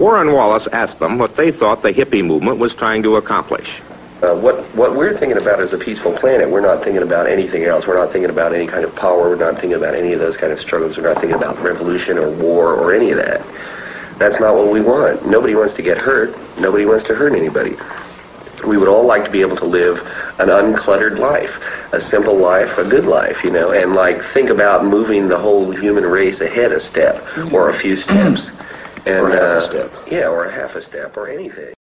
Warren Wallace asked them what they thought the hippie movement was trying to accomplish. Uh, what what we're thinking about is a peaceful planet. We're not thinking about anything else. We're not thinking about any kind of power. We're not thinking about any of those kind of struggles. We're not thinking about revolution or war or any of that. That's not what we want. Nobody wants to get hurt. Nobody wants to hurt anybody. We would all like to be able to live an uncluttered life, a simple life, a good life, you know, and like think about moving the whole human race ahead a step or a few steps. And, Or half a uh, step. Yeah, or a half a step or anything.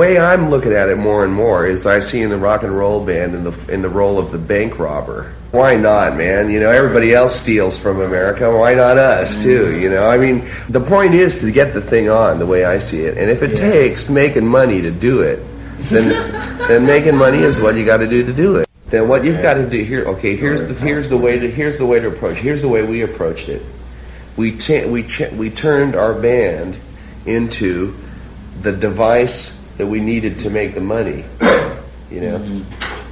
Way I'm looking at it more and more is I see in the rock and roll band in the in the role of the bank robber. Why not, man? You know, everybody else steals from America. Why not us too? Mm-hmm. You know, I mean, the point is to get the thing on the way I see it, and if it Yeah. takes making money to do it, then then making money is what you got to do to do it. Then what you've got to do here, okay? Here's the here's the way to here's the way to approach. Here's the way we approached it. We cha- we cha- we turned our band into the device that we needed to make the money. You know,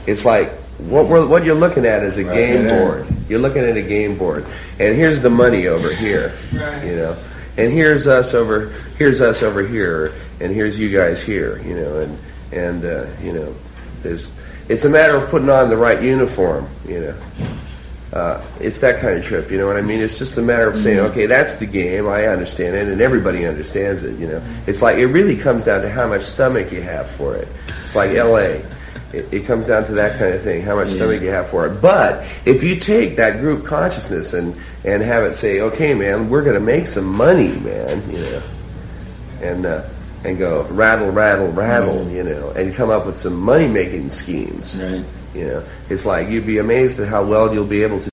it's like what we're what you're looking at is a Right. game Yeah. board. You're looking at a game board, and here's the money over here. Right. You know, and here's us over here's us over here, and here's you guys here. You know, and and uh, you know, there's it's a matter of putting on the right uniform. You know. Uh, it's that kind of trip, you know what I mean? It's just a matter of saying, okay, that's the game. I understand it, and everybody understands it. You know, it's like it really comes down to how much stomach you have for it. It's like L.A. It, it comes down to that kind of thing, how much Yeah. stomach you have for it. But if you take that group consciousness and and have it say, okay, man, we're going to make some money, man, you know, and uh, and go rattle, rattle, rattle, you know, and come up with some money making schemes. Right. You know, it's like you'd be amazed at how well you'll be able to.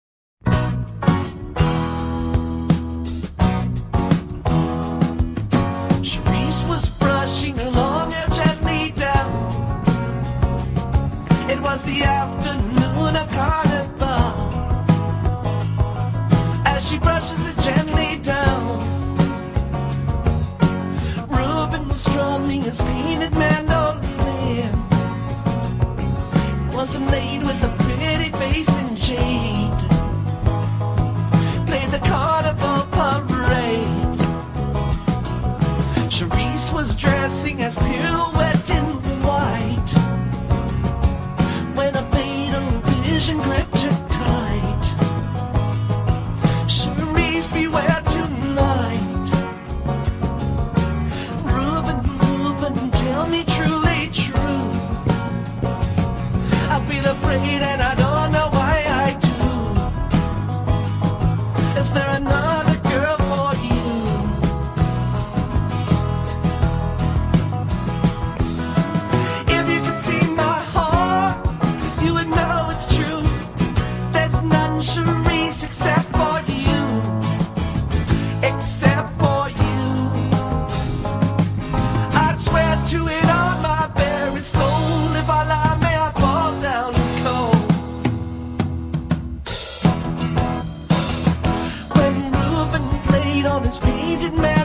this painted man.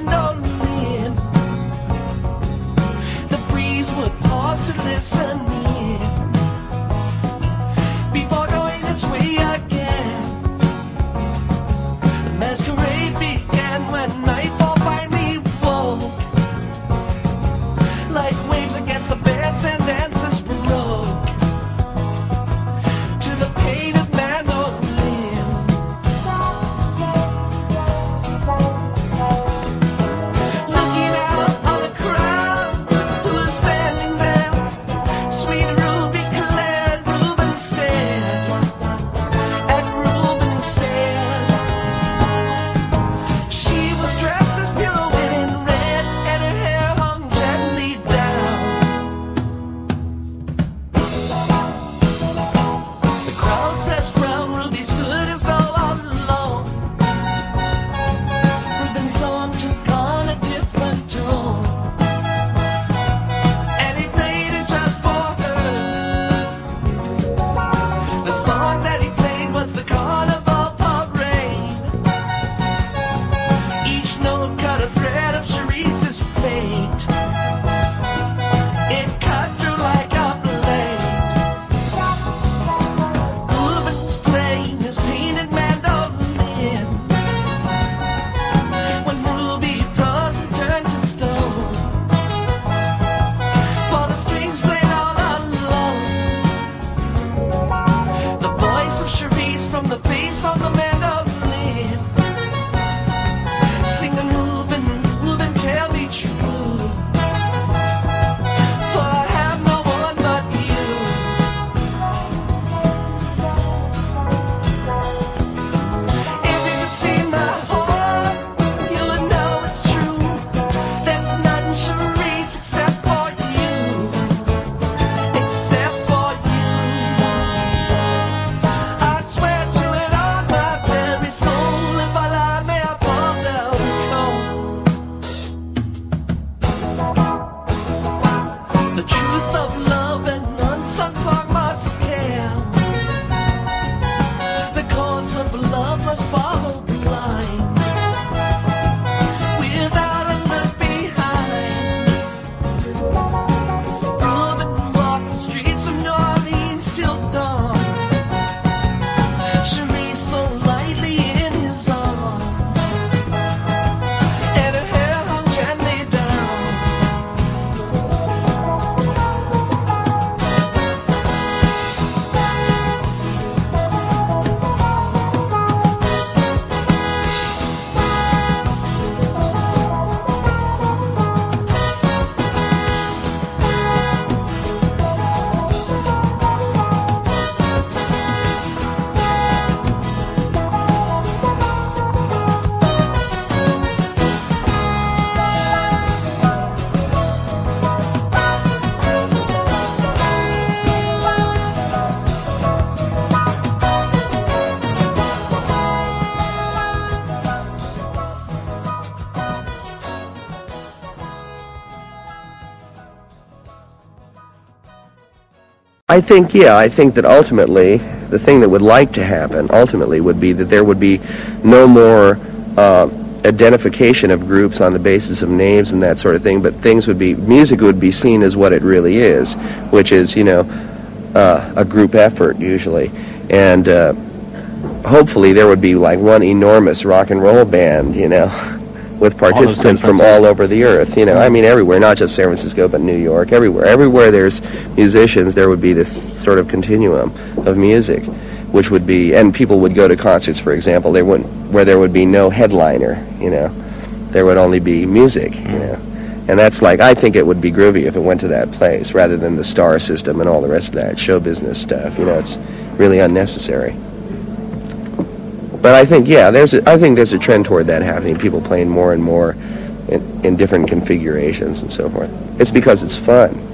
I think, yeah, I think that ultimately, the thing that would like to happen, ultimately, would be that there would be no more uh, identification of groups on the basis of names and that sort of thing, but things would be, music would be seen as what it really is, which is, you know, uh, a group effort, usually. And uh, hopefully there would be like one enormous rock and roll band, you know, with participants from all over the earth. You know, I mean everywhere, not just San Francisco, but New York, everywhere. Everywhere there's musicians, there would be this sort of continuum of music, which would be, and people would go to concerts, for example, there wouldn't, where there would be no headliner. You know, there would only be music. You know. And that's like, I think it would be groovy if it went to that place rather than the star system and all the rest of that show business stuff. You know, it's really unnecessary. But I think, yeah, there's a, I think there's a trend toward that happening. People playing more and more in, in different configurations and so forth. It's because it's fun.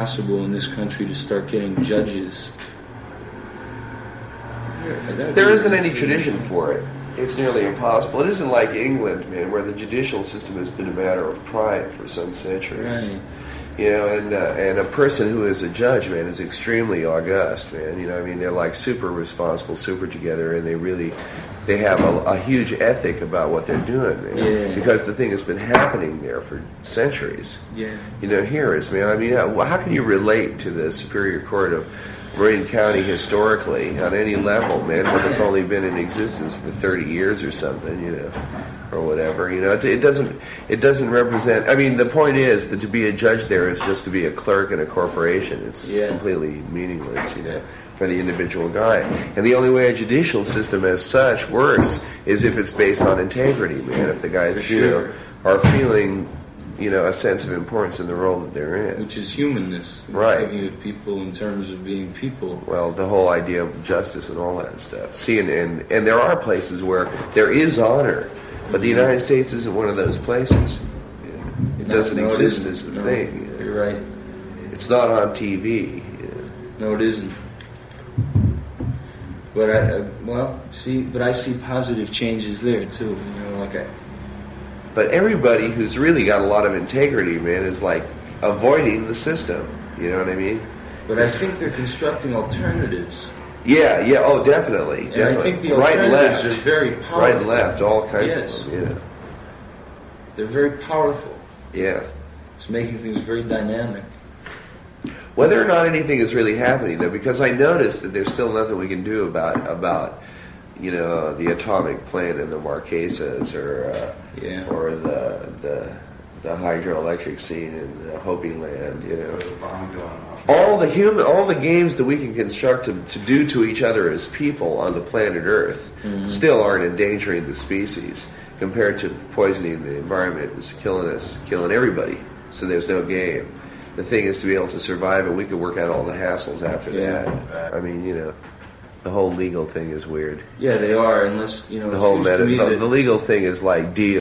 Possible in this country to start getting judges. Yeah, that would There isn't any tradition for it. It's nearly impossible. It isn't like England, man, where the judicial system has been a matter of pride for some centuries. Right. You know, and uh, and a person who is a judge, man, is extremely august, man. You know, I mean, they're like super responsible, super together, and they really, they have a, a huge ethic about what they're doing, man. Yeah. Because the thing has been happening there for centuries. Yeah. You know, here is, man. I mean, how, how can you relate to the Superior Court of Marin County historically on any level, man, when it's only been in existence for 30 years or something, you know, or whatever. You know, it, it doesn't it doesn't represent. I mean, the point is that to be a judge there is just to be a clerk in a corporation. It's Yeah. completely meaningless, you know. For the individual guy, and the only way a judicial system as such works is if it's based on integrity, man. If the guys, For you know, are feeling, you know, a sense of importance in the role that they're in. Which is humanness. Right. Thinking of people in terms of being people. Well, the whole idea of justice and all that stuff. See, and, and, and there are places where there is honor, but the United States isn't one of those places. It No, doesn't no, exist as a No, thing. You're right. It's not on TV. No, it isn't. But I, uh, well, see, but I see positive changes there too. You know, like I, But everybody who's really got a lot of integrity, man, is like avoiding the system. You know what I mean? but I think they're constructing alternatives, Yeah, yeah. Oh, definitely. and definitely. I think the right and left, are very powerful. right and left, all kinds Yes. of them. Yeah, They're very powerful. yeah. It's making things very dynamic. Whether or not anything is really happening, though, because I noticed that there's still nothing we can do about about you know the atomic plant in the Marquesas or uh, Yeah. or the the the hydroelectric scene in uh, Hopi Land. You know, There's a bomb going off. all the human, all the games that we can construct to, to do to each other as people on the planet Earth still aren't endangering the species compared to poisoning the environment is killing us, killing everybody. So there's no game. The thing is to be able to survive, and we could work out all the hassles after Yeah. that. I mean, you know, the whole legal thing is weird. Yeah, they are. Unless you know, The it whole seems to meta, me the, that the legal thing is like deal.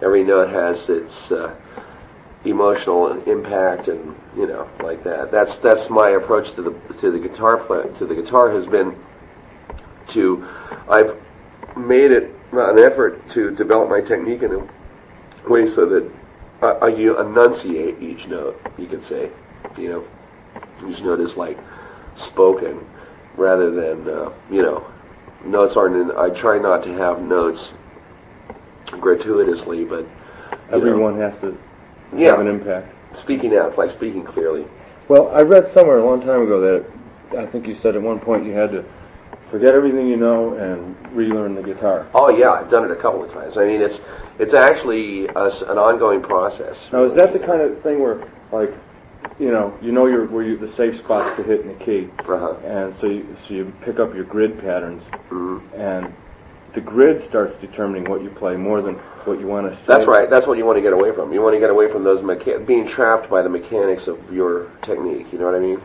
Every note has its uh, emotional impact, and you know, like that. That's that's my approach to the to the guitar play, to the guitar has been to I've made it an effort to develop my technique in a way so that I you enunciate each note. You could say, you know, each note is like spoken rather than uh, you know notes aren't. In, I try not to have notes gratuitously, but you know, Everyone has to Yeah. have an impact. speaking out, it's like speaking clearly. Well, I read somewhere a long time ago that I think you said at one point you had to forget everything you know and relearn the guitar. Oh yeah, I've done it a couple of times. I mean, it's it's actually a an ongoing process. Now, is that the kind of thing where, like, you know, you know your where you, the safe spots to hit in the key, Uh-huh. and so you, so you pick up your grid patterns, Mhm. and the grid starts determining what you play more than what you want to say. That's right. That's what you want to get away from. You want to get away from those mecha- being trapped by the mechanics of your technique. You know what I mean?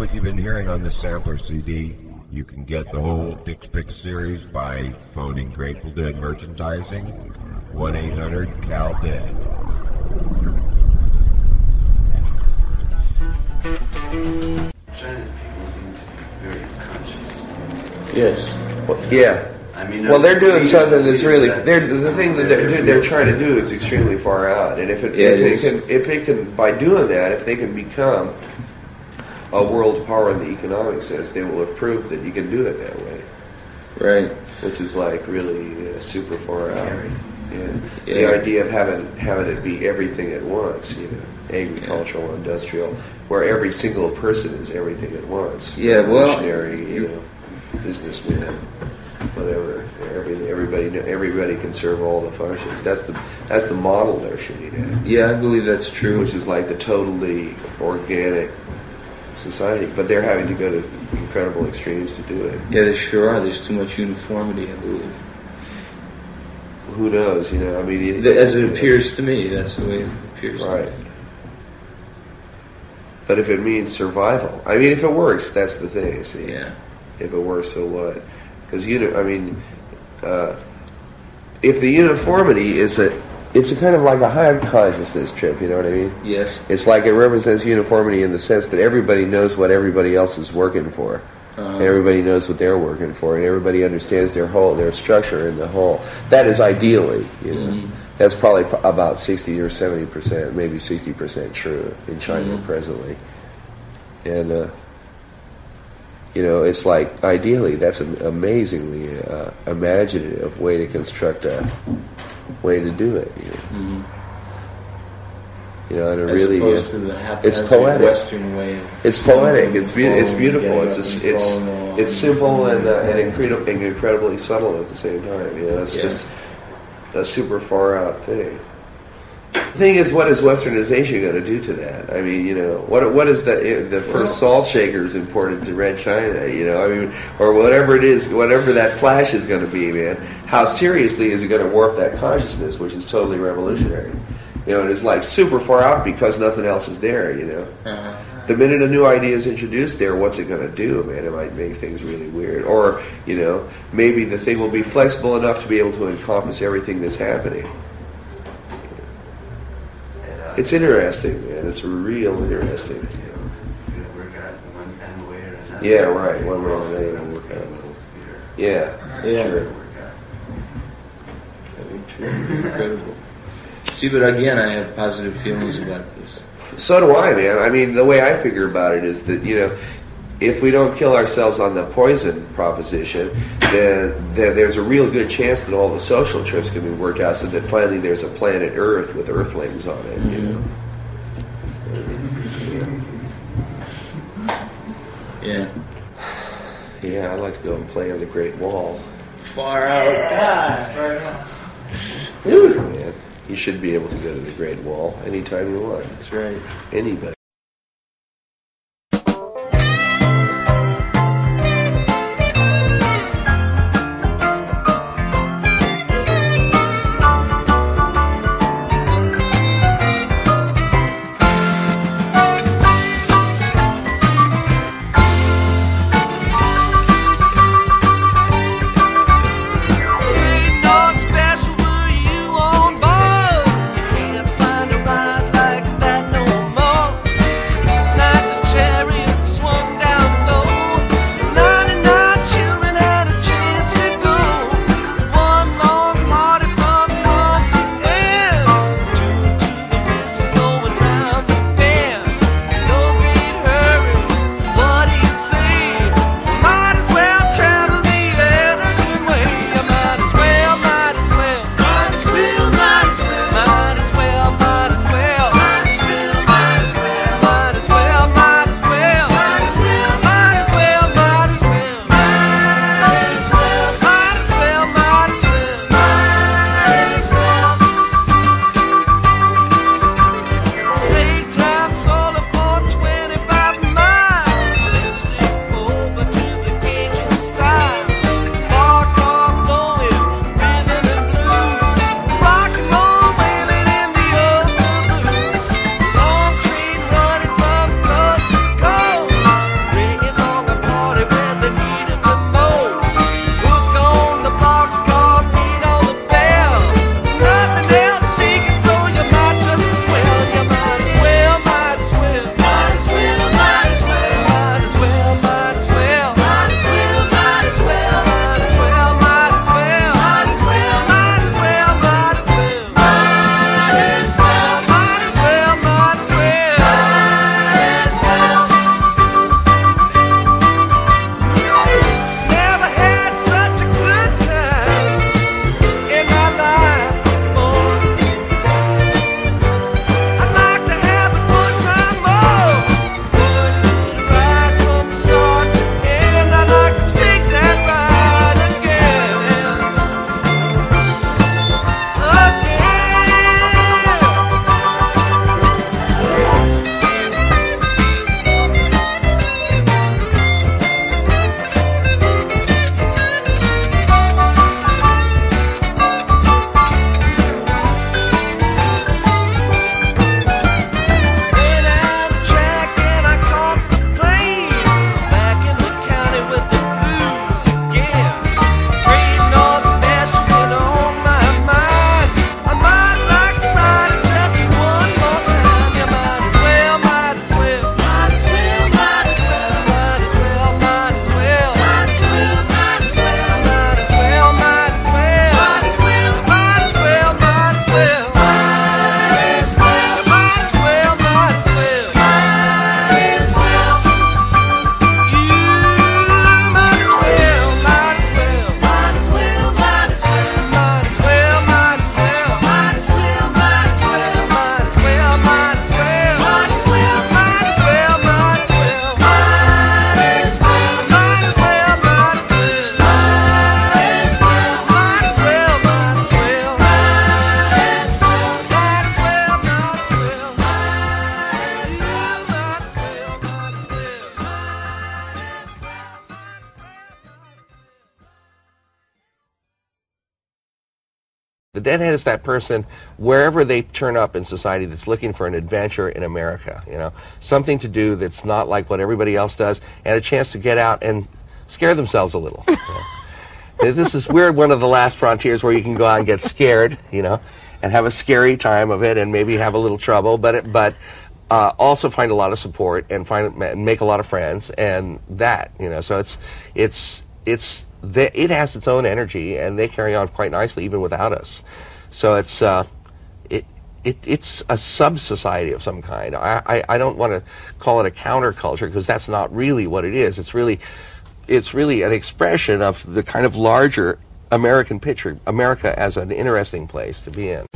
What you've been hearing on this sampler CD, you can get the whole Dick's Pick series by phoning Grateful Dead Merchandising, 1 800 Cal Dead. China's people seem very conscious. Yes. Yeah. I mean, Well, they're uh, doing something that's really they're, the thing that they're, they're trying to do is extremely far out, and if it, Yeah, if it they is. can if they can by doing that, if they can become a world power in the economic sense, they will have proved that you can do it that way, Right. which is like really uh, super far out. Yeah. Yeah. The idea of having having it be everything at once, you know, agricultural, industrial, where every single person is everything at once. Yeah, well, Revolutionary, you know, businessman, whatever. Every, everybody, everybody can serve all the functions. That's the that's the model they're shooting at, Yeah, I believe that's true. which is like the totally organic society. But they're having to go to incredible extremes to do it. Yeah, there sure are. There's too much uniformity, I believe. Who knows? You know, I mean, it, As it appears to me, that's the way it appears Right. to me. But if it means survival, I mean, if it works, that's the thing. See, Yeah. if it works, so what? Because you know, I mean, uh, if the uniformity is a, it's a kind of like a high consciousness trip. You know what I mean? Yes. It's like it represents uniformity in the sense that everybody knows what everybody else is working for. Uh-huh. Everybody knows what they're working for, and everybody understands their whole, their structure in the whole. That is ideally, you know, Mhm. that's probably p- about sixty or seventy percent, maybe sixty percent true in China Mhm. presently. And uh, you know, it's like ideally that's an amazingly uh, imaginative way to construct a way to do it. You know, Mhm. you know and it As really is. to the It's poetic. Western way of It's poetic. It's be- it's beautiful. It's and it's it's simple and uh, and incredibly incredibly subtle at the same time. You know, it's Yeah. just a super far out thing. The thing is, what is Westernization going to do to that? I mean, you know, what what is the the first Well- salt shakers imported to Red China? You know, I mean, or whatever it is, whatever that flash is going to be, man. How seriously is it going to warp that consciousness, which is totally revolutionary? You know, and it's like super far out because nothing else is there. You know. Uh-huh. The minute a new idea is introduced there, what's it going to do, man? It might make things really weird. Or, you know, maybe the thing will be flexible enough to be able to encompass everything that's happening it's interesting, man. It's real interesting. You know, gonna work out one kind of. Yeah, right. One way or another. Yeah. Yeah. Sure. Incredible. See, but again, I have positive feelings about this. So do I, man. I mean, the way I figure about it is that you know if we don't kill ourselves on the poison proposition, then, then there's a real good chance that all the social trips can be worked out so that finally there's a planet Earth with Earthlings on it, you know? Yeah. Yeah, I'd like to go and play on the Great Wall. Far out. God, far out. Man, you should be able to go to the Great Wall anytime you want. That's right. Anybody. Is that person wherever they turn up in society that's looking for an adventure in America, you know, something to do that's not like what everybody else does, and a chance to get out and scare themselves a little. you know. this is we're one of the last frontiers where you can go out and get scared, you know, and have a scary time of it, and maybe have a little trouble, but it, but uh, also find a lot of support and find and make a lot of friends, and that you know, so it's it's it's the, it has its own energy, and they carry on quite nicely even without us. So it's uh, it it, it's a sub society of some kind. I, I, I don't want to call it a counterculture because that's not really what it is. It's really it's really an expression of the kind of larger American picture, America as an interesting place to be in.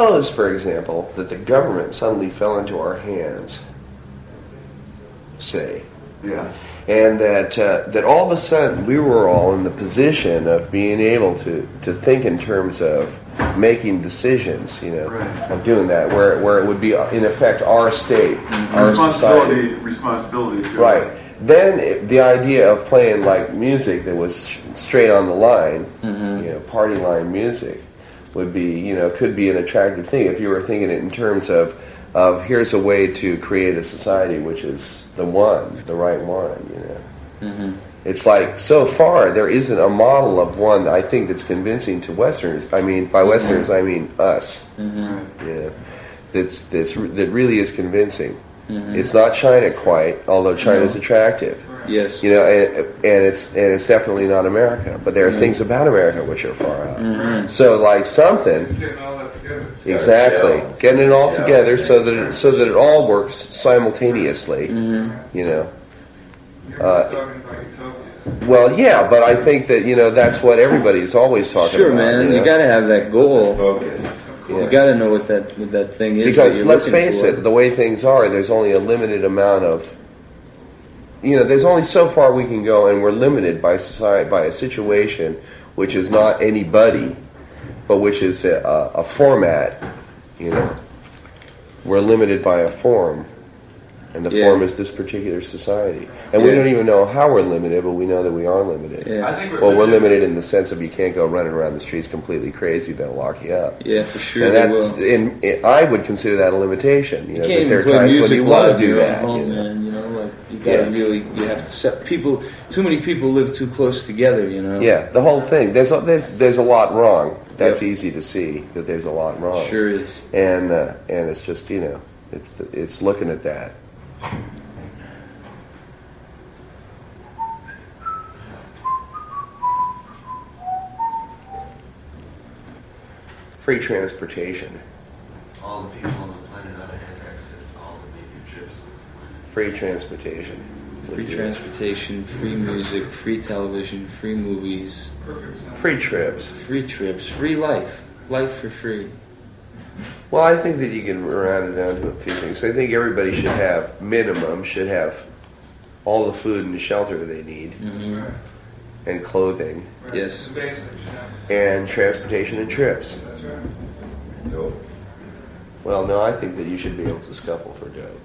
Suppose, for example, that the government suddenly fell into our hands, say, Yeah. and that uh, that all of a sudden we were all in the position of being able to, to think in terms of making decisions, you know, Right. of doing that, where where it would be uh, in effect our state, mm-hmm. our society, Responsibility, responsibility to right? Then it, the idea of playing like music that was straight on the line, mm-hmm. you know, party line music, would be you know could be an attractive thing if you were thinking it in terms of of here's a way to create a society which is the one, the right one, you know. Mm-hmm. It's like so far there isn't a model of one I think that's convincing to Westerners. I mean, by Westerners I mean us. Mm-hmm. Yeah, that's that's that really is convincing. It's not China quite, although China's attractive. Yes. You know, and, and it's and it's definitely not America. But there are things about America which are far out. Mm-hmm. So, like something, Getting all that together. exactly, gel. getting it all Gel. together so that it, so that it all works simultaneously. Mm-hmm. You know. Uh, talking about utopia. Well, yeah, but I think that you know that's what everybody's always talking Sure, about. Sure, man. you You gotta have that goal. Focus. You gotta know what that what that thing is. that Because you're let's face for. it, the way things are, there's only a limited amount of. You know, there's only so far we can go, and we're limited by society by a situation which is not anybody, but which is a, a, a format. You know, we're limited by a form, and the Yeah. form is this particular society, and we don't even know how we're limited, but we know that we are limited. Yeah. I think we're Well, we're limited. limited in the sense of you can't go running around the streets completely crazy; they'll lock you up. Yeah, for sure. and that's, will. in, in, I would consider that a limitation. You, You know, can't because there even are play times music when you want to do that. home, you know. man. You know, like you gotta Yeah. really, you have to set people. Too many people live too close together. You know. Yeah, the whole thing. There's a, there's there's a lot wrong. That's Yep. easy to see that there's a lot wrong. Sure is. And uh, and it's just you know it's it's looking at that. Free transportation. All the people on the planet ought to have access to all the major trips. Free transportation. Free transportation, free music, free television, free movies, Free trips. free trips, free life, life for free. Well, I think that you can round it down to a few things. I think everybody should have minimum should have all the food and shelter they need hmm and clothing Yes. The basics, yeah. and transportation and trips. That's right. Well, no, I think that you should be able to scuffle for dope.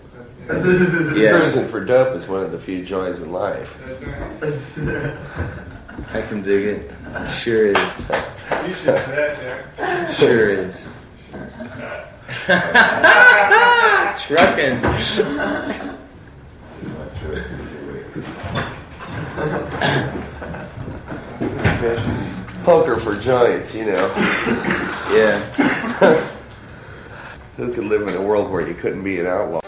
That's, Yeah, Cruising for dope is one of the few joys in life. that's right. I can dig it. Sure is. You should that, Jack. Sure is. Trucking. Poker for giants, you know. Yeah. Who could live in a world where you couldn't be an outlaw?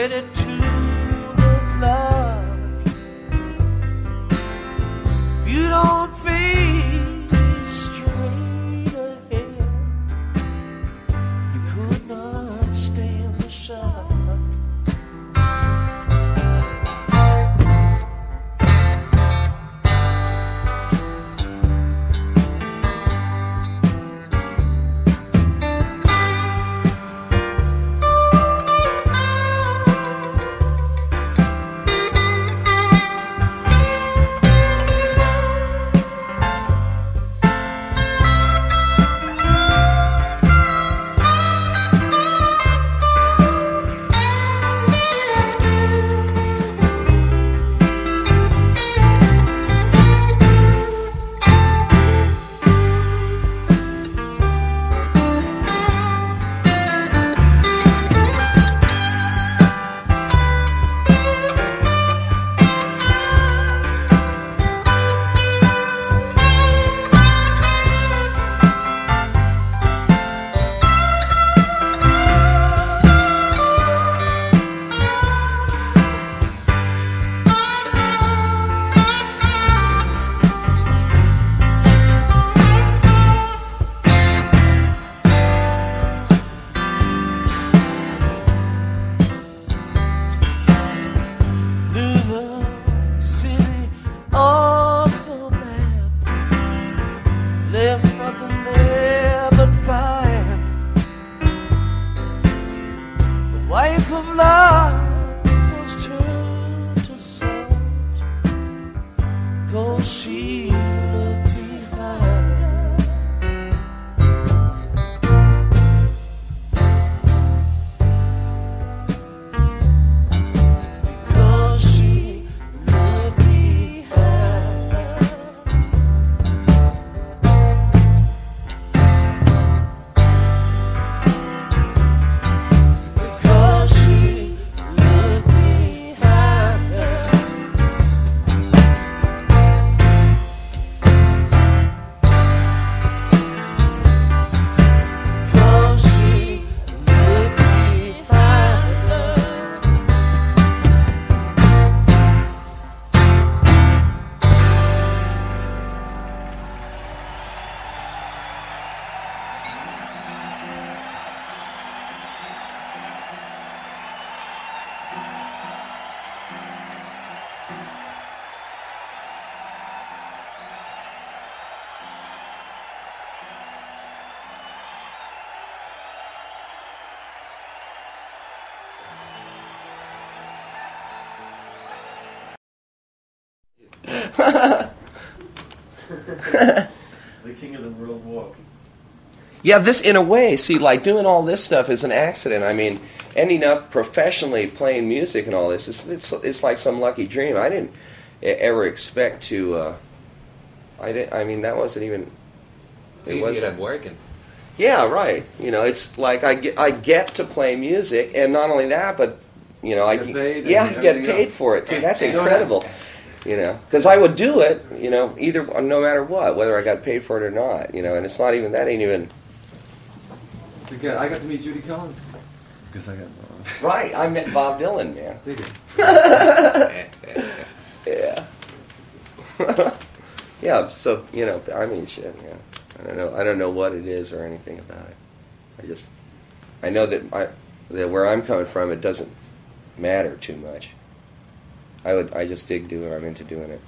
A Yeah, this in a way, see, like doing all this stuff is an accident. I mean, ending up professionally playing music and all this, it's it's, it's like some lucky dream. I didn't ever expect to. Uh, I didn't. I mean, that wasn't even. It's easy to working. Yeah, right. You know, it's like I get I get to play music, and not only that, but you know, I Get can- paid yeah, get paid else. for it too. That's incredible. You know, because I would do it. You know, either no matter what, whether I got paid for it or not. You know, and it's not even that ain't even It's good. I got to meet Judy Collins because I got. right. I met Bob Dylan, man. Dig it. yeah. yeah. So you know, I mean, shit. Yeah. I don't know. I don't know what it is or anything about it. I just, I know that I, that where I'm coming from, it doesn't matter too much. I would. I just dig doing. it. I'm into doing it.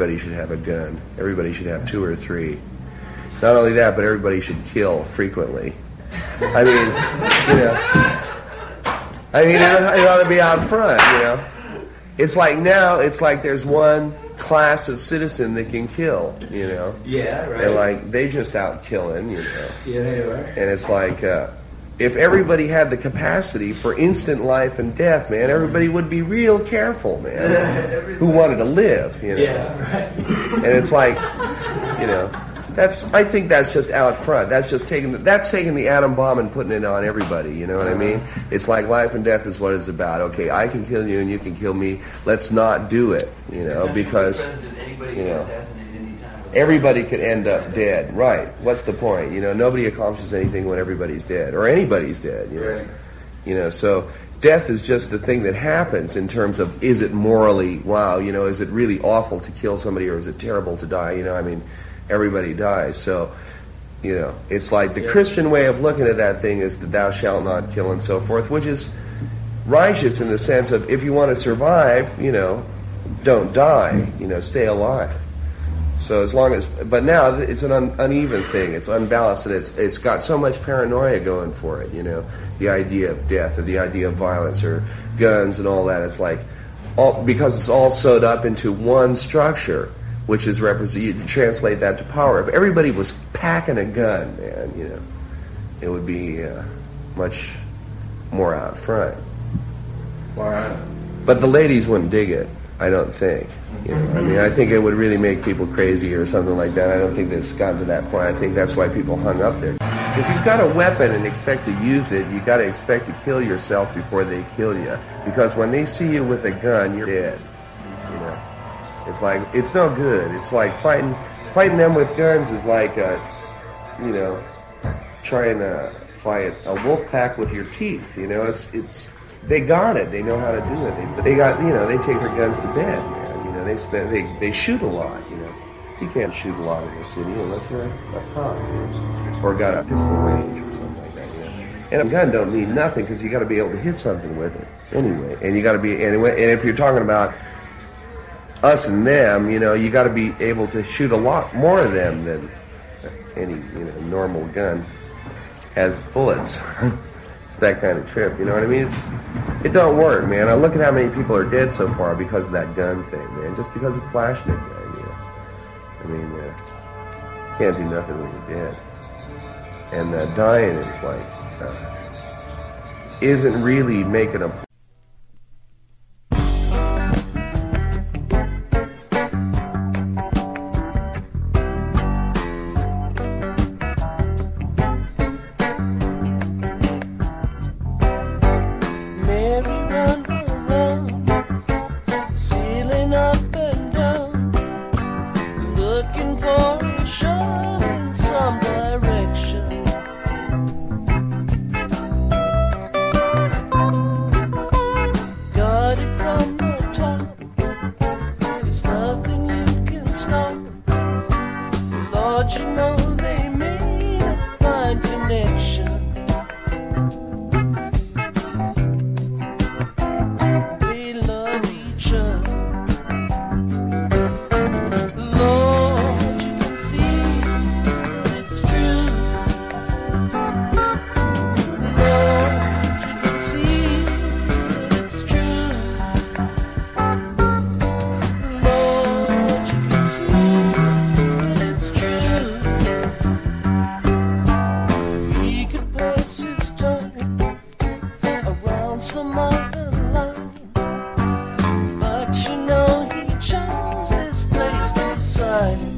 Everybody should have a gun. Everybody should have two or three. Not only that, but everybody should kill frequently. I mean, you know, I mean, it, it ought to be out front, you know. It's like now, it's like there's one class of citizen that can kill, you know. Yeah, right. And like they just out killing, you know. Yeah, they are. And it's like, uh, if everybody had the capacity for instant life and death, man, everybody would be real careful, man. Who wanted to live, you know? Yeah, right. And it's like, you know, that's. I think that's just out front. That's just taking. The, that's taking the atom bomb and putting it on everybody. You know what I mean? It's like life and death is what it's about. Okay, I can kill you and you can kill me. Let's not do it. You know, because you know. Everybody could end up dead, right? What's the point? You know, nobody accomplishes anything when everybody's dead, or anybody's dead. You know, Right. you know. So death is just the thing that happens in terms of is it morally wow? You know, is it really awful to kill somebody, or is it terrible to die? You know, I mean, everybody dies. So, you know, it's like the Christian way of looking at that thing is that thou shalt not kill and so forth, which is righteous in the sense of if you want to survive, you know, don't die. You know, stay alive. So as long as, but now it's an un, uneven thing. It's unbalanced, and it's it's got so much paranoia going for it. You know, the idea of death or the idea of violence or guns and all that. It's like all because it's all sewed up into one structure, which is represent. You translate that to power. If everybody was packing a gun, man, you know, it would be uh, much more out front. Out. But the ladies wouldn't dig it. I don't think. You know, I mean, I think it would really make people crazy or something like that. I don't think it's gotten to that point. I think that's why people hung up there. If you've got a weapon and expect to use it, you got to expect to kill yourself before they kill you. Because when they see you with a gun, you're dead. You know, it's like it's no good. It's like fighting fighting them with guns is like, uh, you know, trying to fight a wolf pack with your teeth. You know, it's it's they got it. They know how to do it. They, but they got you know they take their guns to bed. You know they spend they they shoot a lot. You know you can't shoot a lot in the city unless you're a cop or got a pistol range or something like that. You know? And a gun don't mean nothing because you got to be able to hit something with it anyway. And you got to be anyway. And if you're talking about us and them, you know, you got to be able to shoot a lot more of them than any you know normal gun has bullets. that kind of trip, you know what I mean? It's it don't work, man. I look at how many people are dead so far because of that gun thing, man. Just because of flashing a gun, you know. I mean, uh, can't do nothing when you're dead. And uh, dying is like uh, isn't really making a to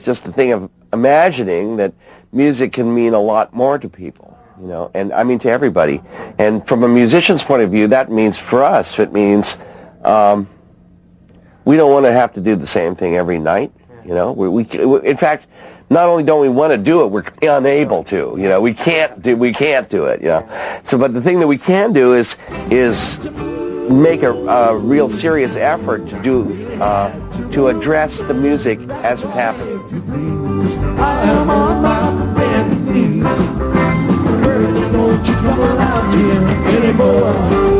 It's just the thing of imagining that music can mean a lot more to people, you know, and I mean to everybody. And from a musician's point of view, that means for us, it means um, we don't want to have to do the same thing every night, you know. We, we, in fact, not only don't we want to do it, we're unable to, you know. We can't do, we can't do it, you know. So, but the thing that we can do is is make a, a real serious effort to do uh, to address the music as it's happening. I am on my bended knees. Girl, don't you come around here. Anymore.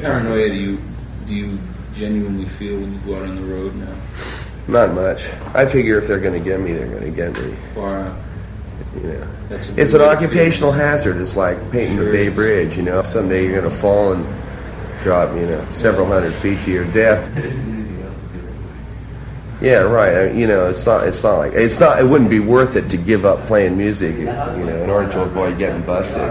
How paranoia do you do you genuinely feel when you go out on the road now? Not much. I figure if they're going to get me, they're going to get me. Far out. You know, That's it's an way to feel. occupational hazard. It's like painting the Bay is. Bridge. You know, someday you're going to fall and drop, you know, several hundred feet to your death. Yeah, right. I- You know, it's not. It's not like it's not. It wouldn't be worth it to give up playing music, you know, in order to avoid getting busted.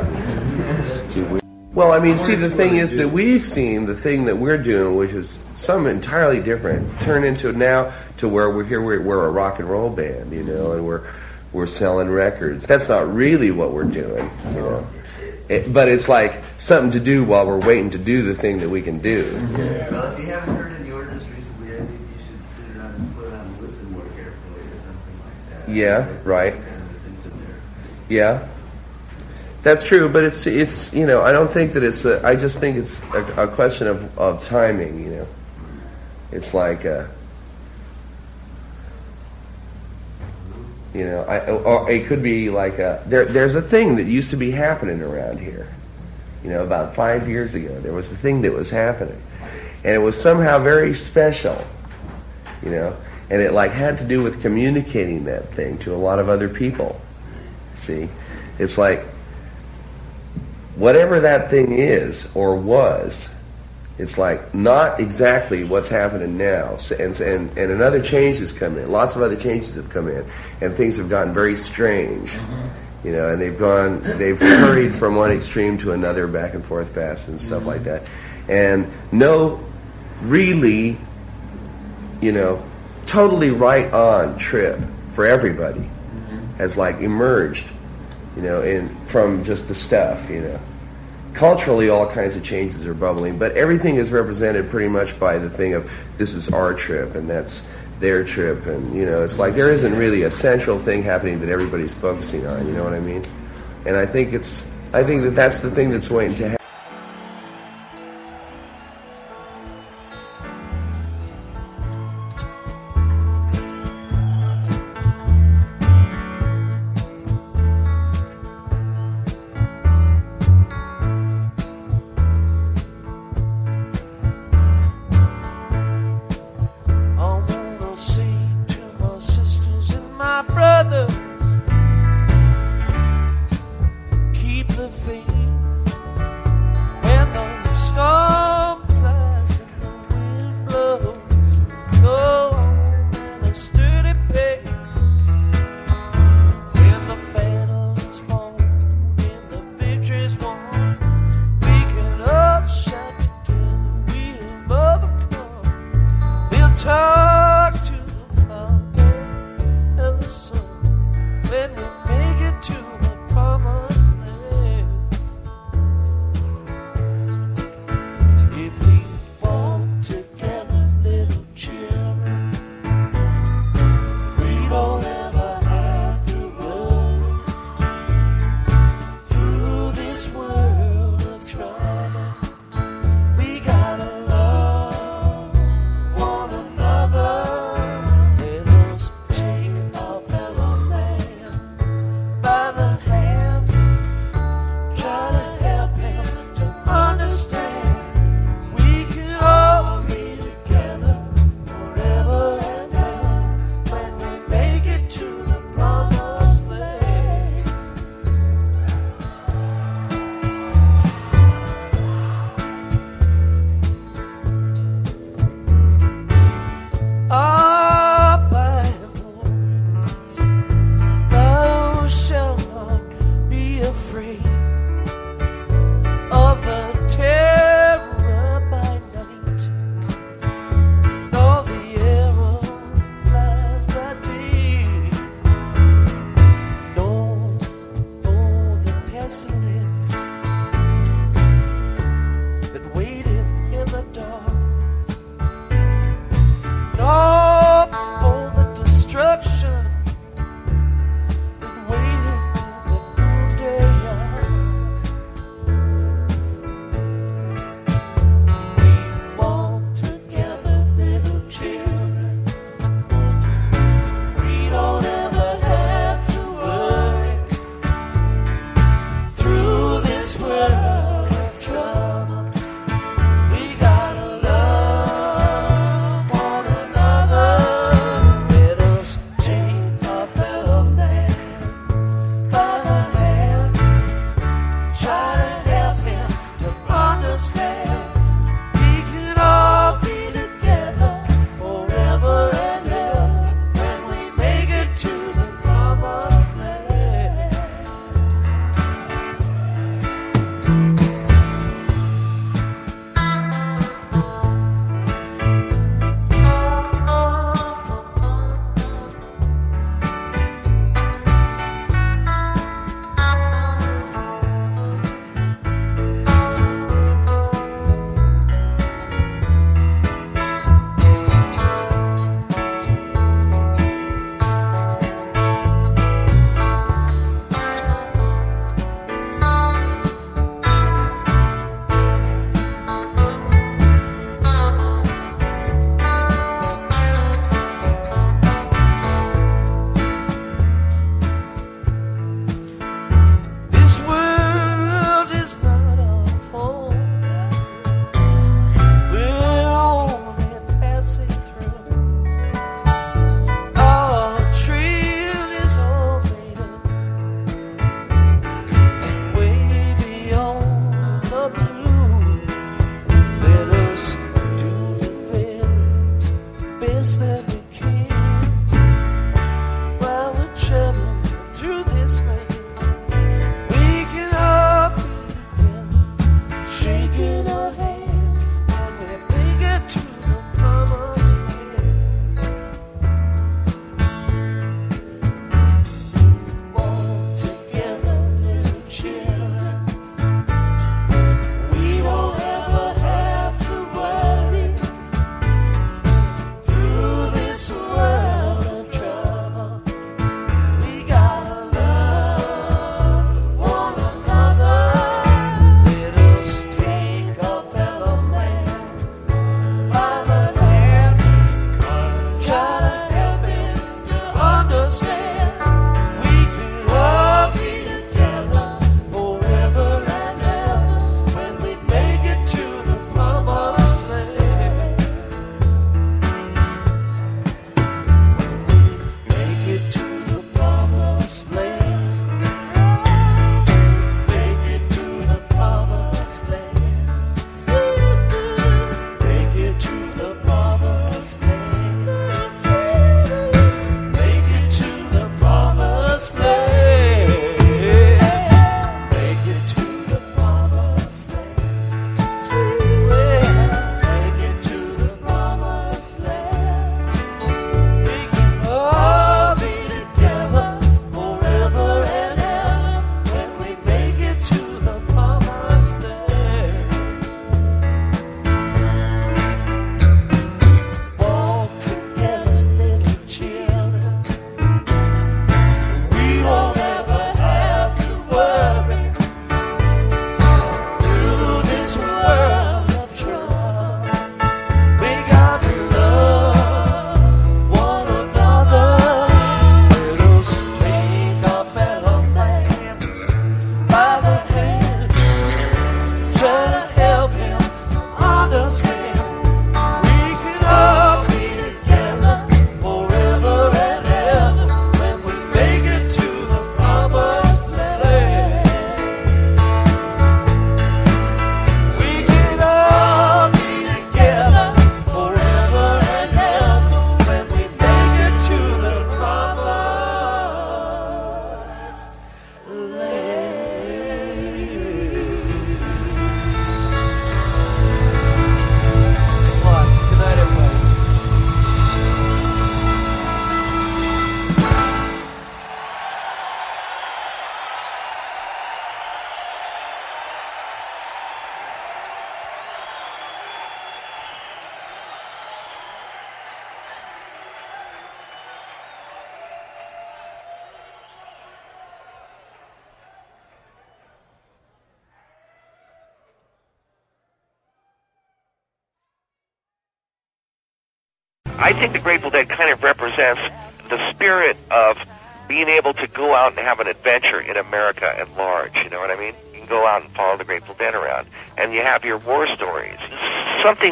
It's. Well, I mean, see, the thing is that we've seen the thing that we're doing, which is some entirely different, turn into now to where we're here. We're, we're a rock and roll band, you know, and we're we're selling records. That's not really what we're doing, you know. It, but it's like something to do while we're waiting to do the thing that we can do. Well, if you haven't heard any orders recently, I think you should sit around and slow down and listen more carefully or something like that. Yeah, right. Kind of there. Yeah, that's true. But it's it's you know I don't think that it's a, I just think it's a, a question of, of timing. You know, it's like uh, you know I it could be like a, there there's a thing that used to be happening around here. You know, about five years ago, there was a thing that was happening, and it was somehow very special. You know, and it like had to do with communicating that thing to a lot of other people. See, it's like whatever that thing is or was, it's like not exactly what's happening now. And, and, and another change has come in. Lots of other changes have come in, and things have gotten very strange. Mm-hmm. You know, and they've gone, they've hurried from one extreme to another, back and forth fast and stuff like mm-hmm. that. And no, really, you know, totally right on trip for everybody mm-hmm. has like emerged, you know, in from just the stuff, you know. Culturally, all kinds of changes are bubbling, but everything is represented pretty much by the thing of this is our trip and that's their trip, and you know, it's like there isn't really a central thing happening that everybody's focusing on. You know what I mean? And I think it's, I think that that's the thing that's waiting to happen.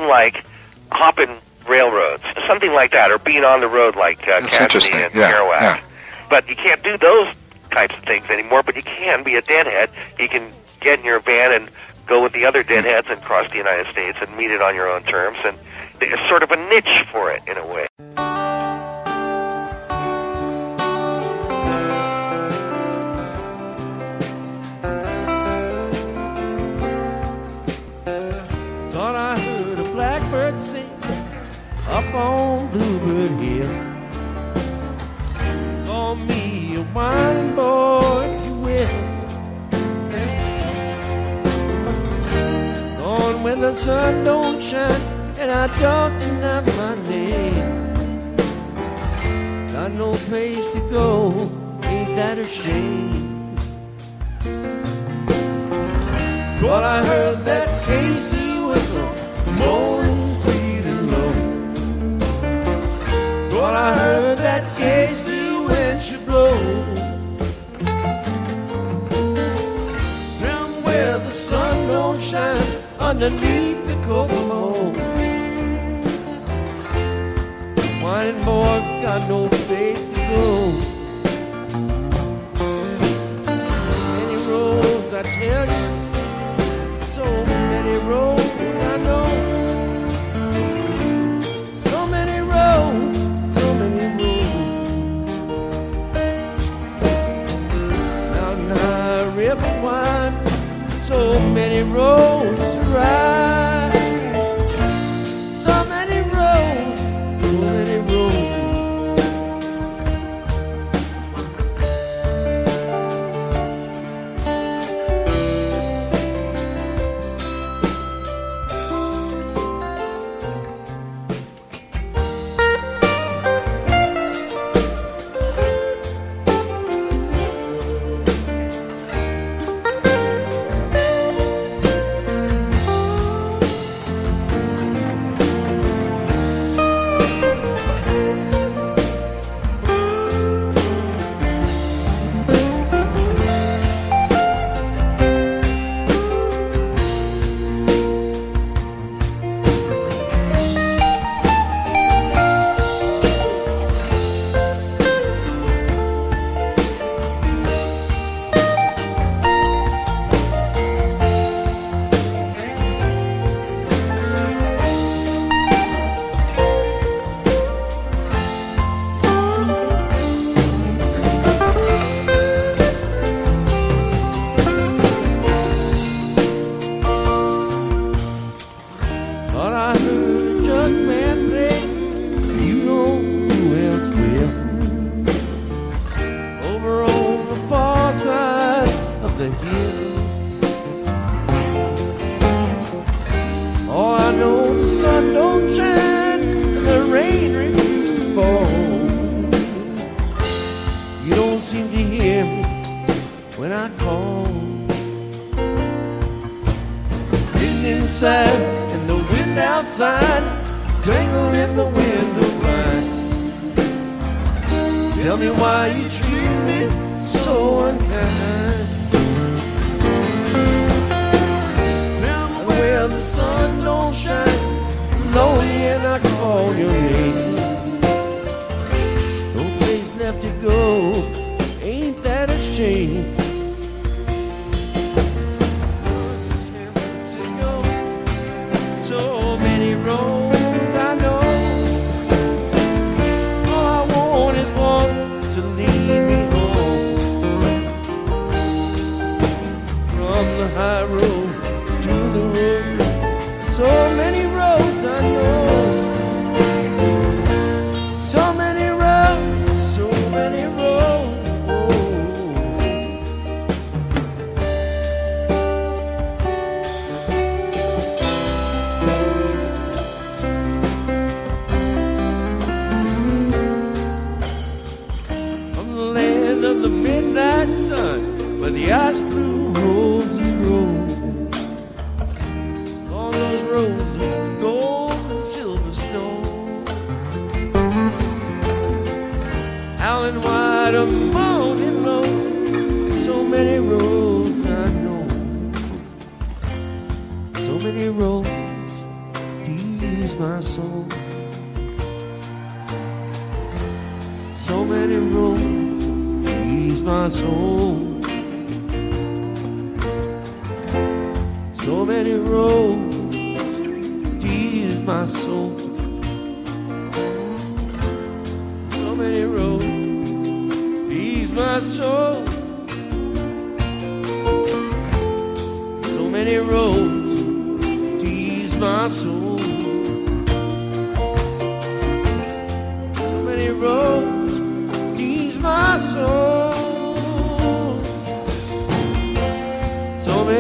Like hopping railroads, something like that, or being on the road like uh, That's Cassady and Yeah, Kerouac. yeah. But you can't do those types of things anymore. But you can be a deadhead. You can get in your van and go with the other deadheads and cross the United States and meet it on your own terms. And there's sort of a niche for it in a way. Up on Bluebird Hill. Call me a wine boy, if you will. Gone when the sun don't shine, and I don't deny my name. Got no place to go, ain't that a shame? But I heard that Casey whistle, moaning But I heard that Casey when she blow. Down where the sun don't shine underneath the Kokomo. Whining boy got no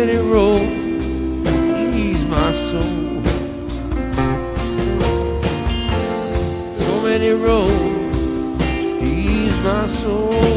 when it rolls, ease my soul. So many roads, ease my soul.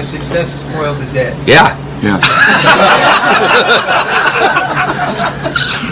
Has success spoiled the day. Yeah. Yeah.